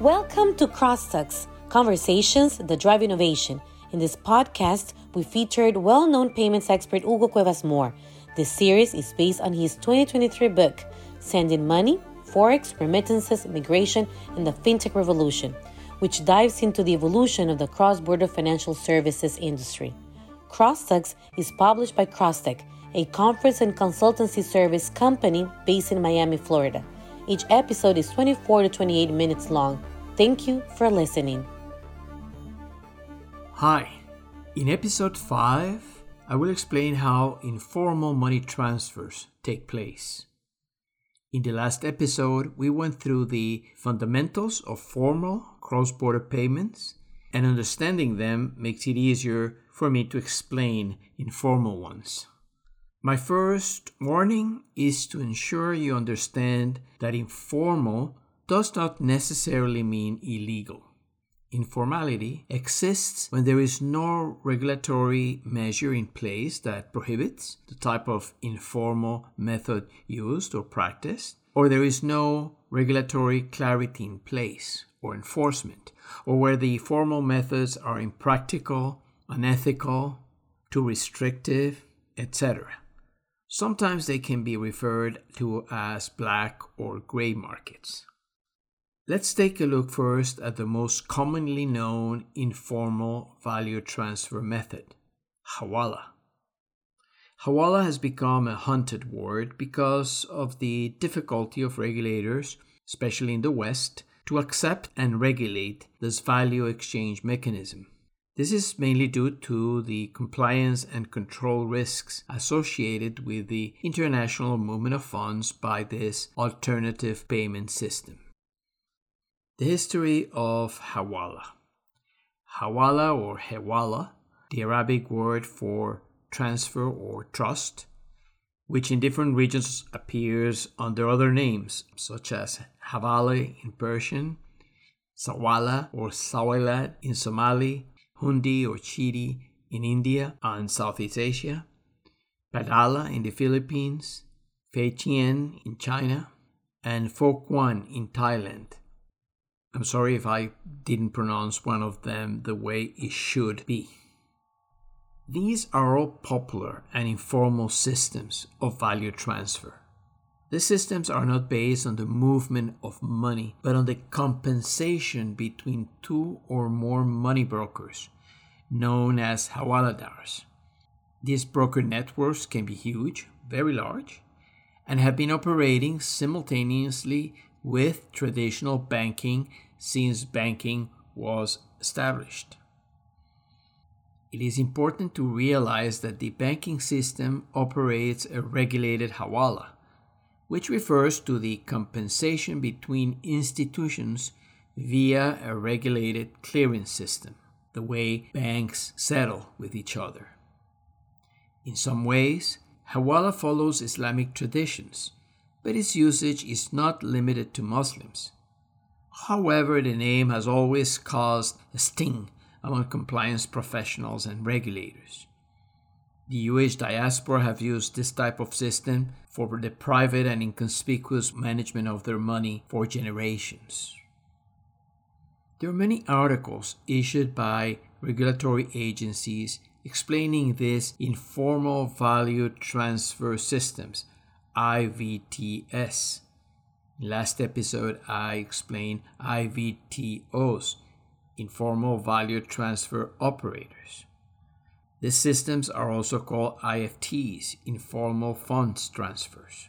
Welcome to Crosstalks, conversations that drive innovation. In this podcast, we featured well known payments expert Hugo Cuevas Mohr. This series is based on his 2023 book, Sending Money, Forex, Remittances, Migration, and the FinTech Revolution, which dives into the evolution of the cross border financial services industry. Crosstalks is published by Crosstech, a conference and consultancy service company based in Miami, Florida. Each episode is 24 to 28 minutes long. Thank you for listening. Hi. In episode 5, I will explain how informal money transfers take place. In the last episode, we went through the fundamentals of formal cross border payments, and understanding them makes it easier for me to explain informal ones. My first warning is to ensure you understand that informal does not necessarily mean illegal. Informality exists when there is no regulatory measure in place that prohibits the type of informal method used or practiced, or there is no regulatory clarity in place or enforcement, or where the formal methods are impractical, unethical, too restrictive, etc. Sometimes they can be referred to as black or gray markets. Let's take a look first at the most commonly known informal value transfer method, Hawala. Hawala has become a hunted word because of the difficulty of regulators, especially in the West, to accept and regulate this value exchange mechanism. This is mainly due to the compliance and control risks associated with the international movement of funds by this alternative payment system. The history of Hawala. Hawala or Hewala, the Arabic word for transfer or trust, which in different regions appears under other names, such as Havali in Persian, Sawala or Sawalad in Somali, Hundi or Chidi in India and Southeast Asia, Padala in the Philippines, Fei Chien in China, and Quan in Thailand. I'm sorry if I didn't pronounce one of them the way it should be. These are all popular and informal systems of value transfer. The systems are not based on the movement of money, but on the compensation between two or more money brokers, known as hawaladars. These broker networks can be huge, very large, and have been operating simultaneously with traditional banking since banking was established. It is important to realize that the banking system operates a regulated hawala which refers to the compensation between institutions via a regulated clearing system, the way banks settle with each other. In some ways, Hawala follows Islamic traditions, but its usage is not limited to Muslims. However, the name has always caused a sting among compliance professionals and regulators. The US diaspora have used this type of system for the private and inconspicuous management of their money for generations. There are many articles issued by regulatory agencies explaining this informal value transfer systems, IVTS. In last episode, I explained IVTOs, informal value transfer operators. These systems are also called IFTs, informal funds transfers.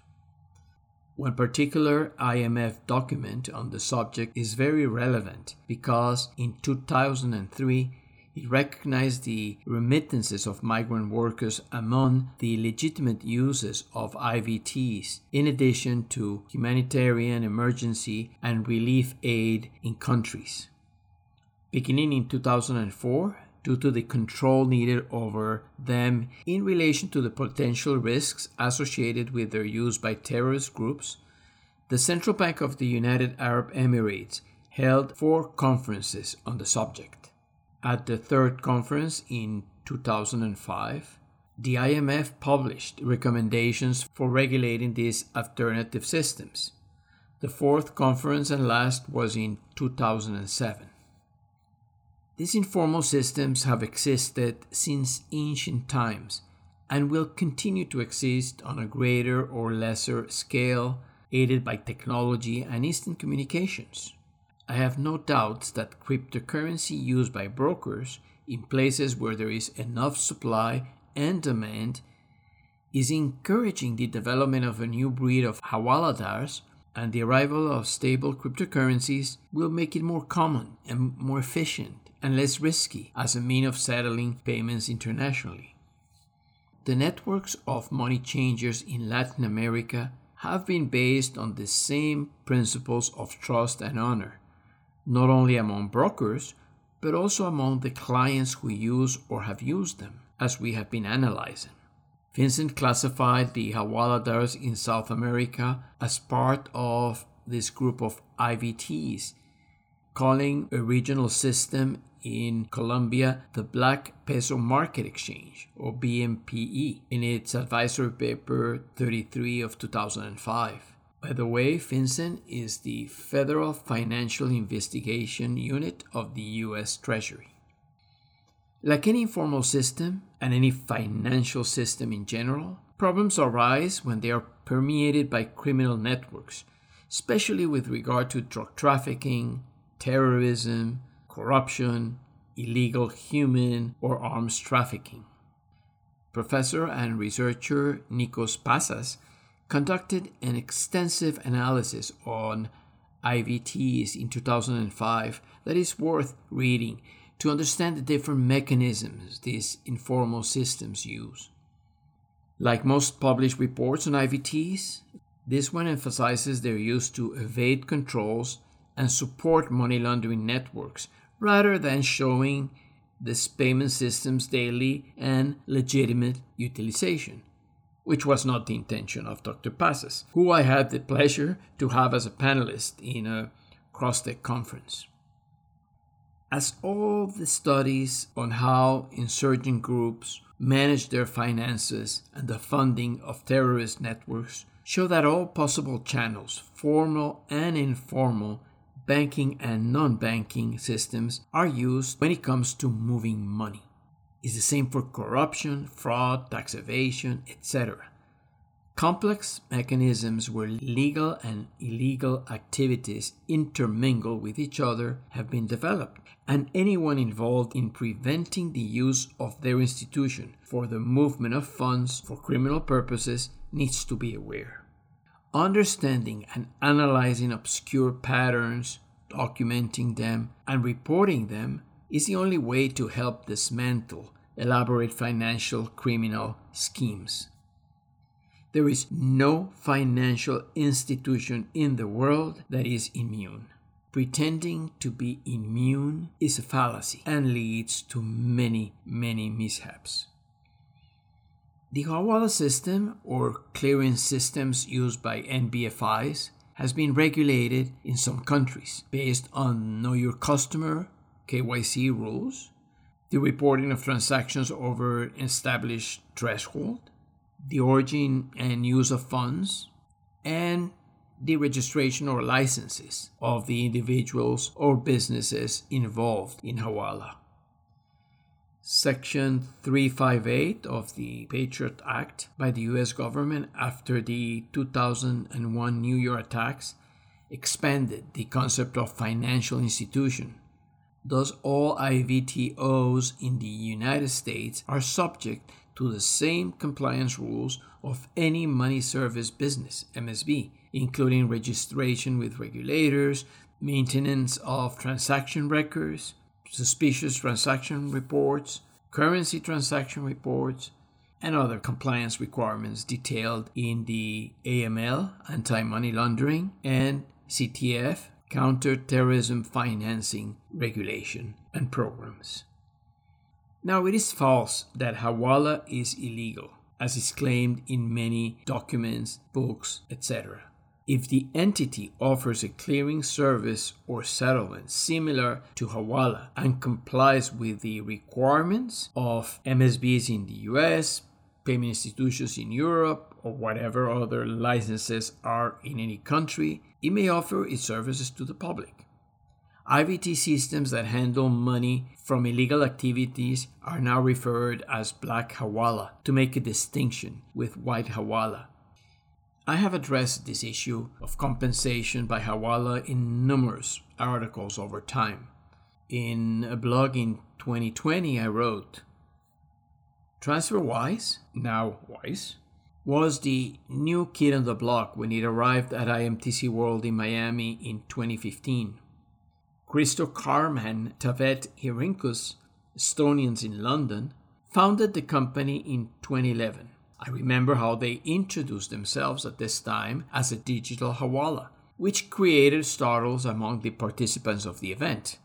One particular IMF document on the subject is very relevant because in 2003 it recognized the remittances of migrant workers among the legitimate uses of IVTs, in addition to humanitarian emergency and relief aid in countries. Beginning in 2004, due to the control needed over them in relation to the potential risks associated with their use by terrorist groups, the Central Bank of the United Arab Emirates held four conferences on the subject. At the third conference in 2005, the IMF published recommendations for regulating these alternative systems. The fourth conference and last was in 2007. These informal systems have existed since ancient times and will continue to exist on a greater or lesser scale, aided by technology and instant communications. I have no doubts that cryptocurrency used by brokers in places where there is enough supply and demand is encouraging the development of a new breed of hawaladars and the arrival of stable cryptocurrencies will make it more common and more efficient and less risky as a mean of settling payments internationally. The networks of money changers in Latin America have been based on the same principles of trust and honor, not only among brokers, but also among the clients who use or have used them, as we have been analyzing. FinCEN classified the Hawaladars in South America as part of this group of IVTs, calling a regional system in Colombia the Black Peso Market Exchange, or BMPE, in its advisory paper 33 of 2005. By the way, FinCEN is the Federal Financial Investigation Unit of the U.S. Treasury. Like any informal system, and any financial system in general, problems arise when they are permeated by criminal networks, especially with regard to drug trafficking, terrorism, corruption, illegal human or arms trafficking. Professor and researcher Nikos Passas conducted an extensive analysis on IVTs in 2005 that is worth reading to understand the different mechanisms these informal systems use. Like most published reports on IVTs, this one emphasizes their use to evade controls and support money laundering networks rather than showing this payment system's daily and legitimate utilization, which was not the intention of Dr. Passas, who I had the pleasure to have as a panelist in a CrossTech conference. As all the studies on how insurgent groups manage their finances and the funding of terrorist networks show that all possible channels, formal and informal, banking and non banking systems are used when it comes to moving money. It's the same for corruption, fraud, tax evasion, etc. Complex mechanisms where legal and illegal activities intermingle with each other have been developed, and anyone involved in preventing the use of their institution for the movement of funds for criminal purposes needs to be aware. Understanding and analyzing obscure patterns, documenting them, and reporting them is the only way to help dismantle elaborate financial criminal schemes. There is no financial institution in the world that is immune. Pretending to be immune is a fallacy and leads to many, many mishaps. The Hawala system, or clearing systems used by NBFIs, has been regulated in some countries based on Know Your Customer KYC rules, the reporting of transactions over established threshold, the origin and use of funds, and the registration or licenses of the individuals or businesses involved in Hawala. Section 358 of the Patriot Act by the US government after the 2001 New York attacks expanded the concept of financial institution. Thus, all IVTOs in the United States are subject to the same compliance rules of any money service business, MSB, including registration with regulators, maintenance of transaction records, suspicious transaction reports, currency transaction reports, and other compliance requirements detailed in the AML, anti money laundering, and CTF, counterterrorism financing regulation and programs. Now, it is false that Hawala is illegal, as is claimed in many documents, books, etc if the entity offers a clearing service or settlement similar to Hawala and complies with the requirements of MSBs in the US, payment institutions in Europe, or whatever other licenses are in any country, it may offer its services to the public. IVT systems that handle money from illegal activities are now referred as black hawala to make a distinction with white hawala. I have addressed this issue of compensation by hawala in numerous articles over time. In a blog in 2020, I wrote TransferWise, now Wise, was the new kid on the block when it arrived at IMTC World in Miami in 2015. Kristo Käärmann and Taavet Hinrikus, Estonians in London, founded the company in 2011. I remember how they introduced themselves at this time as a digital hawala, which created startles among the participants of the event.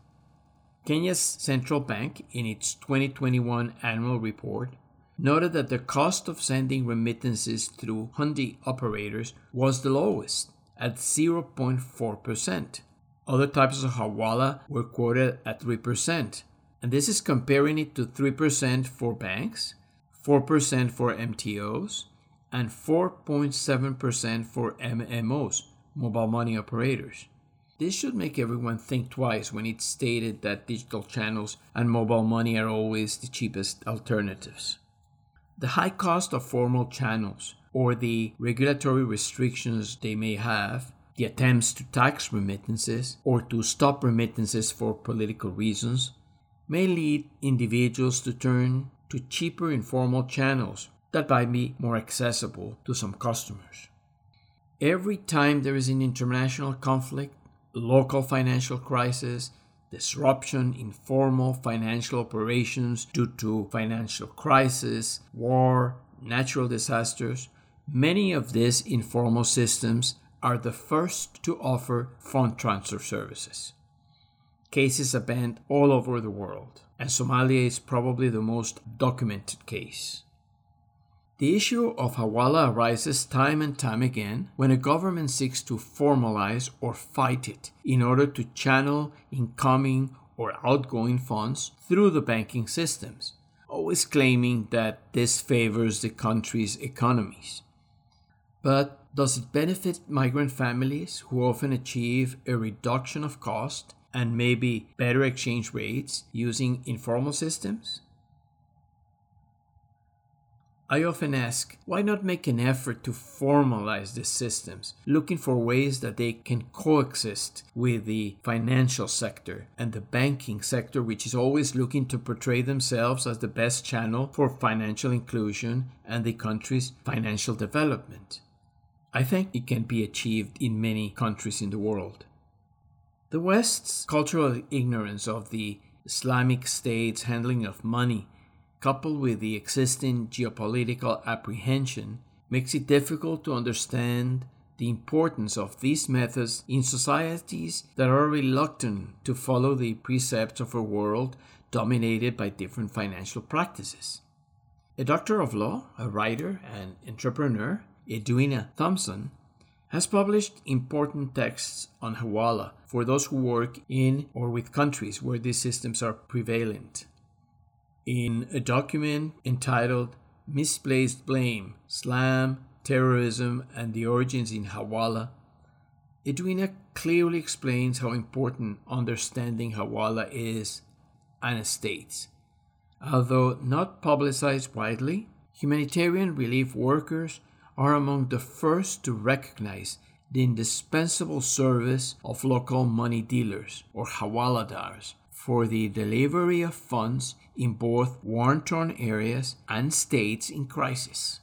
Kenya's central bank, in its 2021 annual report, noted that the cost of sending remittances through Hundi operators was the lowest, at 0.4%. Other types of hawala were quoted at 3%, and this is comparing it to 3% for banks 4% for MTOs, and 4.7% for MMOs, mobile money operators. This should make everyone think twice when it's stated that digital channels and mobile money are always the cheapest alternatives. The high cost of formal channels, or the regulatory restrictions they may have, the attempts to tax remittances or to stop remittances for political reasons, may lead individuals to turn to cheaper informal channels that might be more accessible to some customers. Every time there is an international conflict, local financial crisis, disruption in formal financial operations due to financial crisis, war, natural disasters, many of these informal systems are the first to offer fund transfer services. Cases abound all over the world and Somalia is probably the most documented case. The issue of Hawala arises time and time again when a government seeks to formalize or fight it in order to channel incoming or outgoing funds through the banking systems, always claiming that this favors the country's economies. But does it benefit migrant families who often achieve a reduction of cost and maybe better exchange rates using informal systems? I often ask, why not make an effort to formalize these systems, looking for ways that they can coexist with the financial sector and the banking sector, which is always looking to portray themselves as the best channel for financial inclusion and the country's financial development? I think it can be achieved in many countries in the world. The West's cultural ignorance of the Islamic State's handling of money, coupled with the existing geopolitical apprehension, makes it difficult to understand the importance of these methods in societies that are reluctant to follow the precepts of a world dominated by different financial practices. A doctor of law, a writer, and entrepreneur, Edwina Thompson, has published important texts on Hawala for those who work in or with countries where these systems are prevalent. In a document entitled Misplaced Blame Islam, Terrorism, and the Origins in Hawala, Edwina clearly explains how important understanding Hawala is and states. Although not publicized widely, humanitarian relief workers are among the first to recognize the indispensable service of local money dealers or hawaladars for the delivery of funds in both war torn areas and states in crisis.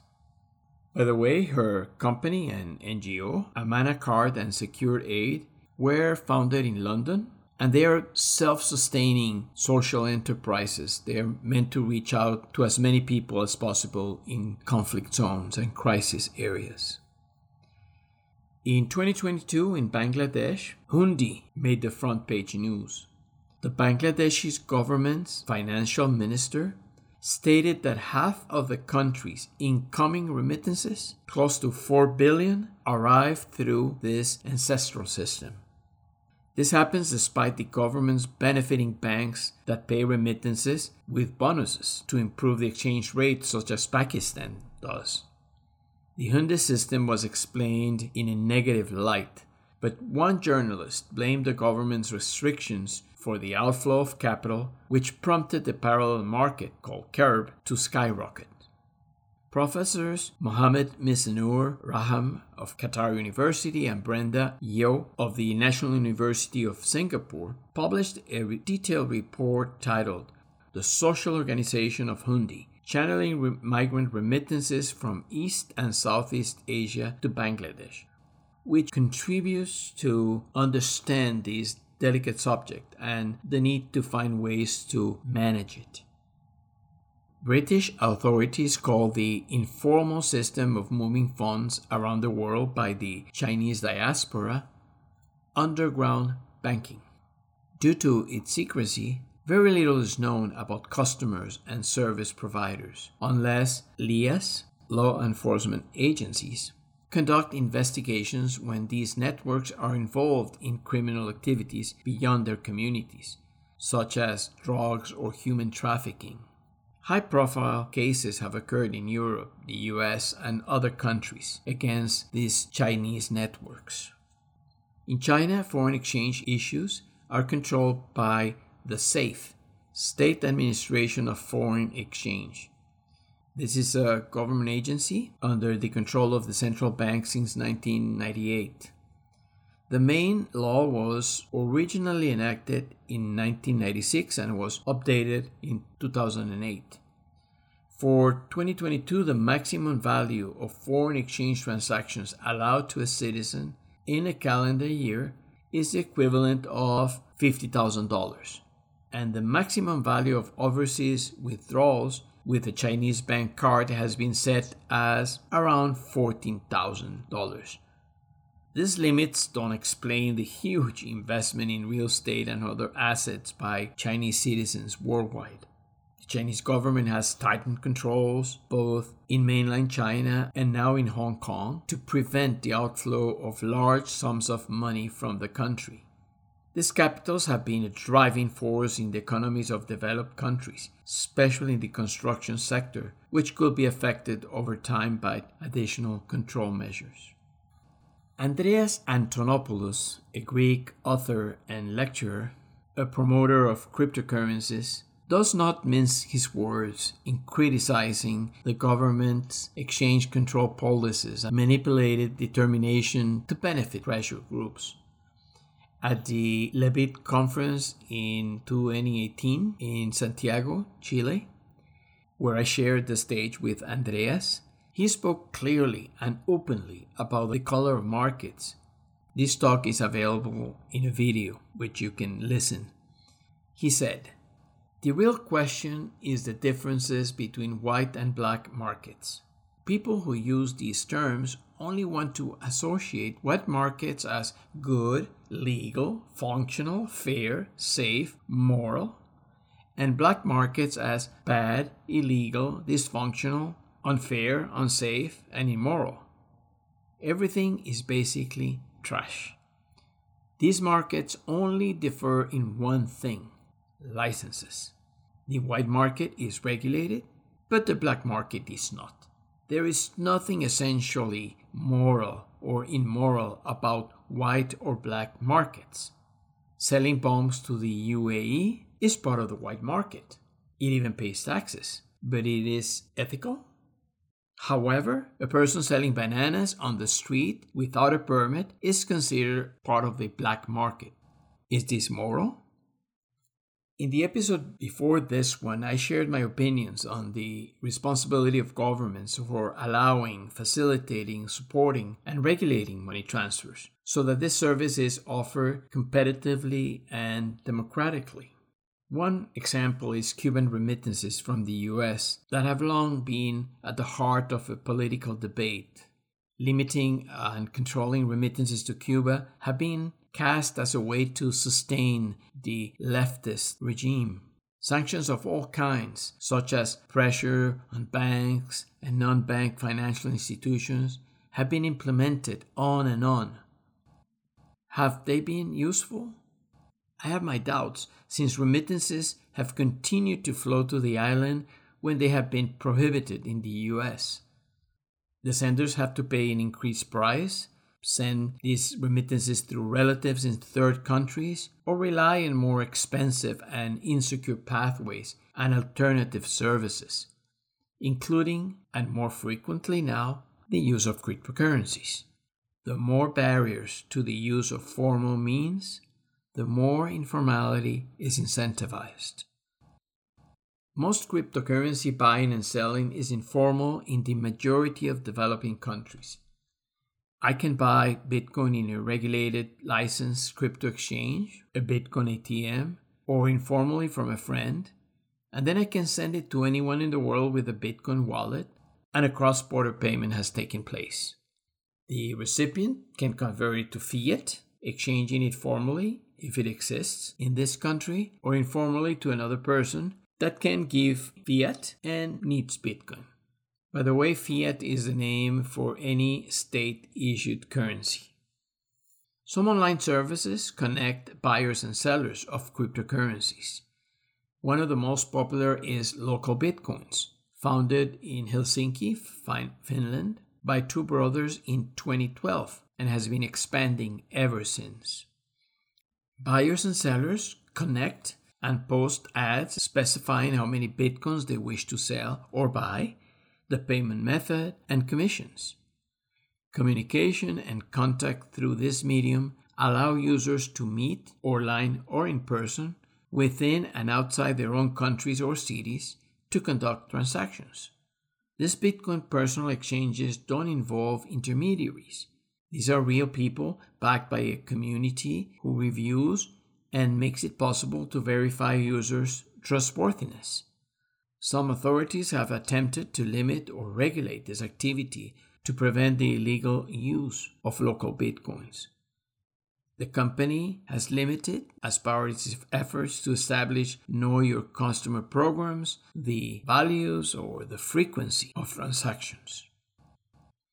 By the way, her company and NGO, Amana Card and Secured Aid, were founded in London and they are self sustaining social enterprises. They are meant to reach out to as many people as possible in conflict zones and crisis areas. In 2022, in Bangladesh, Hundi made the front page news. The Bangladeshi government's financial minister stated that half of the country's incoming remittances, close to 4 billion, arrived through this ancestral system. This happens despite the governments benefiting banks that pay remittances with bonuses to improve the exchange rate, such as Pakistan, does. The Hundi system was explained in a negative light, but one journalist blamed the government's restrictions for the outflow of capital, which prompted the parallel market, called CERB, to skyrocket. Professors Mohammed Mizanur Rahman of Qatar University and Brenda Yeoh of the National University of Singapore published a detailed report titled The Social Organization of Hundi channeling re- migrant remittances from East and Southeast Asia to Bangladesh, which contributes to understand this delicate subject and the need to find ways to manage it. British authorities call the informal system of moving funds around the world by the Chinese diaspora underground banking. Due to its secrecy, very little is known about customers and service providers unless LEAs, law enforcement agencies, conduct investigations when these networks are involved in criminal activities beyond their communities, such as drugs or human trafficking. High profile cases have occurred in Europe, the US, and other countries against these Chinese networks. In China, foreign exchange issues are controlled by the SAFE, State Administration of Foreign Exchange. This is a government agency under the control of the central bank since 1998. The main law was originally enacted in 1996 and was updated in 2008. For 2022, the maximum value of foreign exchange transactions allowed to a citizen in a calendar year is the equivalent of $50,000 and the maximum value of overseas withdrawals with a Chinese bank card has been set as around $14,000. These limits don't explain the huge investment in real estate and other assets by Chinese citizens worldwide. The Chinese government has tightened controls both in mainland China and now in Hong Kong to prevent the outflow of large sums of money from the country. These capitals have been a driving force in the economies of developed countries, especially in the construction sector, which could be affected over time by additional control measures. Andreas Antonopoulos, a Greek author and lecturer, a promoter of cryptocurrencies, does not mince his words in criticizing the government's exchange control policies and manipulated determination to benefit pressure groups. At the LEBIT conference in 2018 in Santiago, Chile, where I shared the stage with Andreas, he spoke clearly and openly about the color of markets. This talk is available in a video, which you can listen. He said, The real question is the differences between white and black markets. People who use these terms only want to associate wet markets as good, legal, functional, fair, safe, moral, and black markets as bad, illegal, dysfunctional, unfair, unsafe, and immoral. Everything is basically trash. These markets only differ in one thing licenses. The white market is regulated, but the black market is not. There is nothing essentially moral or immoral about white or black markets. Selling bombs to the UAE is part of the white market. It even pays taxes, but it is ethical? However, a person selling bananas on the street without a permit is considered part of the black market. Is this moral? In the episode before this one, I shared my opinions on the responsibility of governments for allowing, facilitating, supporting, and regulating money transfers so that this service is offered competitively and democratically. One example is Cuban remittances from the US that have long been at the heart of a political debate. Limiting and controlling remittances to Cuba have been cast as a way to sustain the leftist regime. Sanctions of all kinds, such as pressure on banks and non bank financial institutions, have been implemented on and on. Have they been useful? I have my doubts, since remittances have continued to flow to the island when they have been prohibited in the US. The senders have to pay an increased price, send these remittances through relatives in third countries, or rely on more expensive and insecure pathways and alternative services, including, and more frequently now, the use of cryptocurrencies. The more barriers to the use of formal means, the more informality is incentivized. Most cryptocurrency buying and selling is informal in the majority of developing countries. I can buy Bitcoin in a regulated licensed crypto exchange, a Bitcoin ATM, or informally from a friend, and then I can send it to anyone in the world with a Bitcoin wallet, and a cross border payment has taken place. The recipient can convert it to fiat, exchanging it formally, if it exists, in this country, or informally to another person that can give fiat and needs Bitcoin. By the way, fiat is the name for any state issued currency. Some online services connect buyers and sellers of cryptocurrencies. One of the most popular is Local Bitcoins, founded in Helsinki, Finland, by two brothers in 2012 and has been expanding ever since. Buyers and sellers connect and post ads specifying how many bitcoins they wish to sell or buy, the payment method, and commissions. Communication and contact through this medium allow users to meet online or in person within and outside their own countries or cities to conduct transactions. These Bitcoin personal exchanges don't involve intermediaries. These are real people backed by a community who reviews and makes it possible to verify users' trustworthiness. Some authorities have attempted to limit or regulate this activity to prevent the illegal use of local bitcoins. The company has limited, as part of its efforts to establish know your customer programs, the values or the frequency of transactions.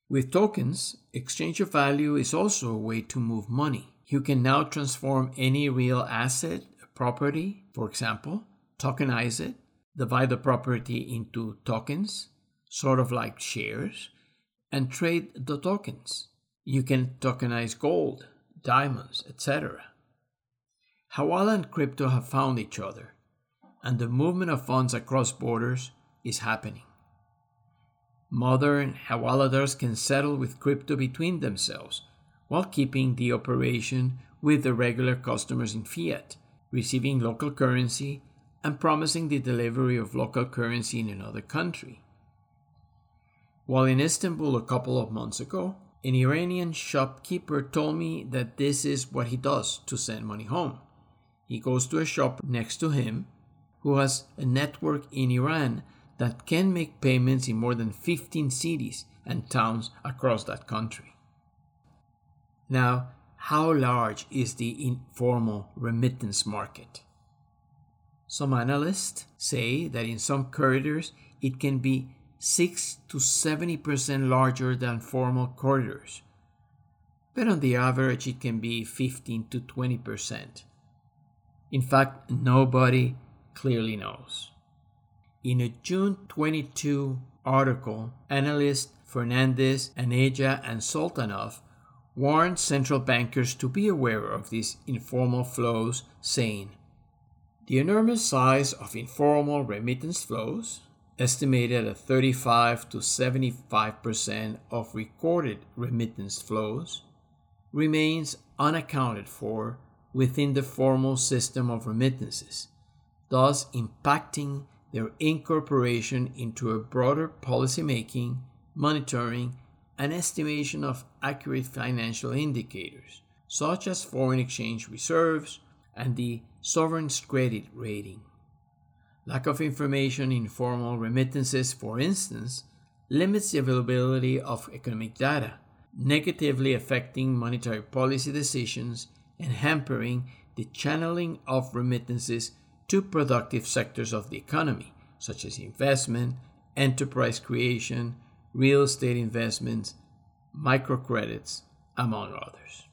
With tokens, exchange of value is also a way to move money. You can now transform any real asset, property, for example, tokenize it, divide the property into tokens, sort of like shares, and trade the tokens. You can tokenize gold, diamonds, etc. Hawala and crypto have found each other, and the movement of funds across borders is happening. Modern Hawaladars can settle with crypto between themselves while keeping the operation with the regular customers in fiat, receiving local currency, and promising the delivery of local currency in another country. While in Istanbul a couple of months ago, an Iranian shopkeeper told me that this is what he does to send money home. He goes to a shop next to him who has a network in Iran that can make payments in more than 15 cities and towns across that country. Now, how large is the informal remittance market? Some analysts say that in some corridors it can be 6 to 70% larger than formal corridors, but on the average it can be 15 to 20%. In fact, nobody clearly knows. In a June 22 article, analysts Fernandez, Aneja, and Sultanov warned central bankers to be aware of these informal flows, saying, The enormous size of informal remittance flows, estimated at 35 to 75% of recorded remittance flows, remains unaccounted for within the formal system of remittances, thus impacting their incorporation into a broader policymaking, monitoring, and estimation of accurate financial indicators, such as foreign exchange reserves and the sovereign's credit rating. Lack of information in formal remittances, for instance, limits the availability of economic data, negatively affecting monetary policy decisions and hampering the channeling of remittances to productive sectors of the economy, such as investment, enterprise creation, real estate investments, microcredits, among others.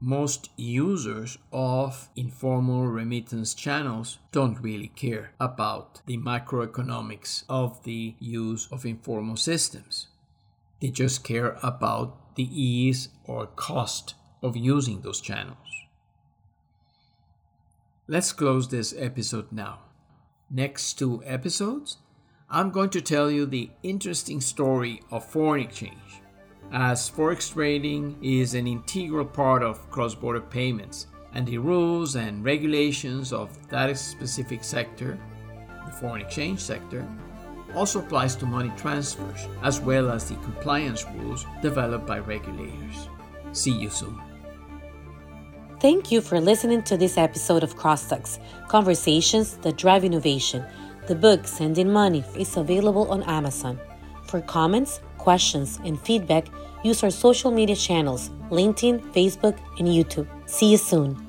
most users of informal remittance channels don't really care about the macroeconomics of the use of informal systems. They just care about the ease or cost of using those channels. Let's close this episode now. Next two episodes, I'm going to tell you the interesting story of foreign exchange as forex trading is an integral part of cross border payments, and the rules and regulations of that specific sector, the foreign exchange sector, also applies to money transfers, as well as the compliance rules developed by regulators. See you soon. Thank you for listening to this episode of Crosstalks Conversations that Drive Innovation. The book Sending Money is available on Amazon. For comments, questions, and feedback, use our social media channels LinkedIn, Facebook, and YouTube. See you soon.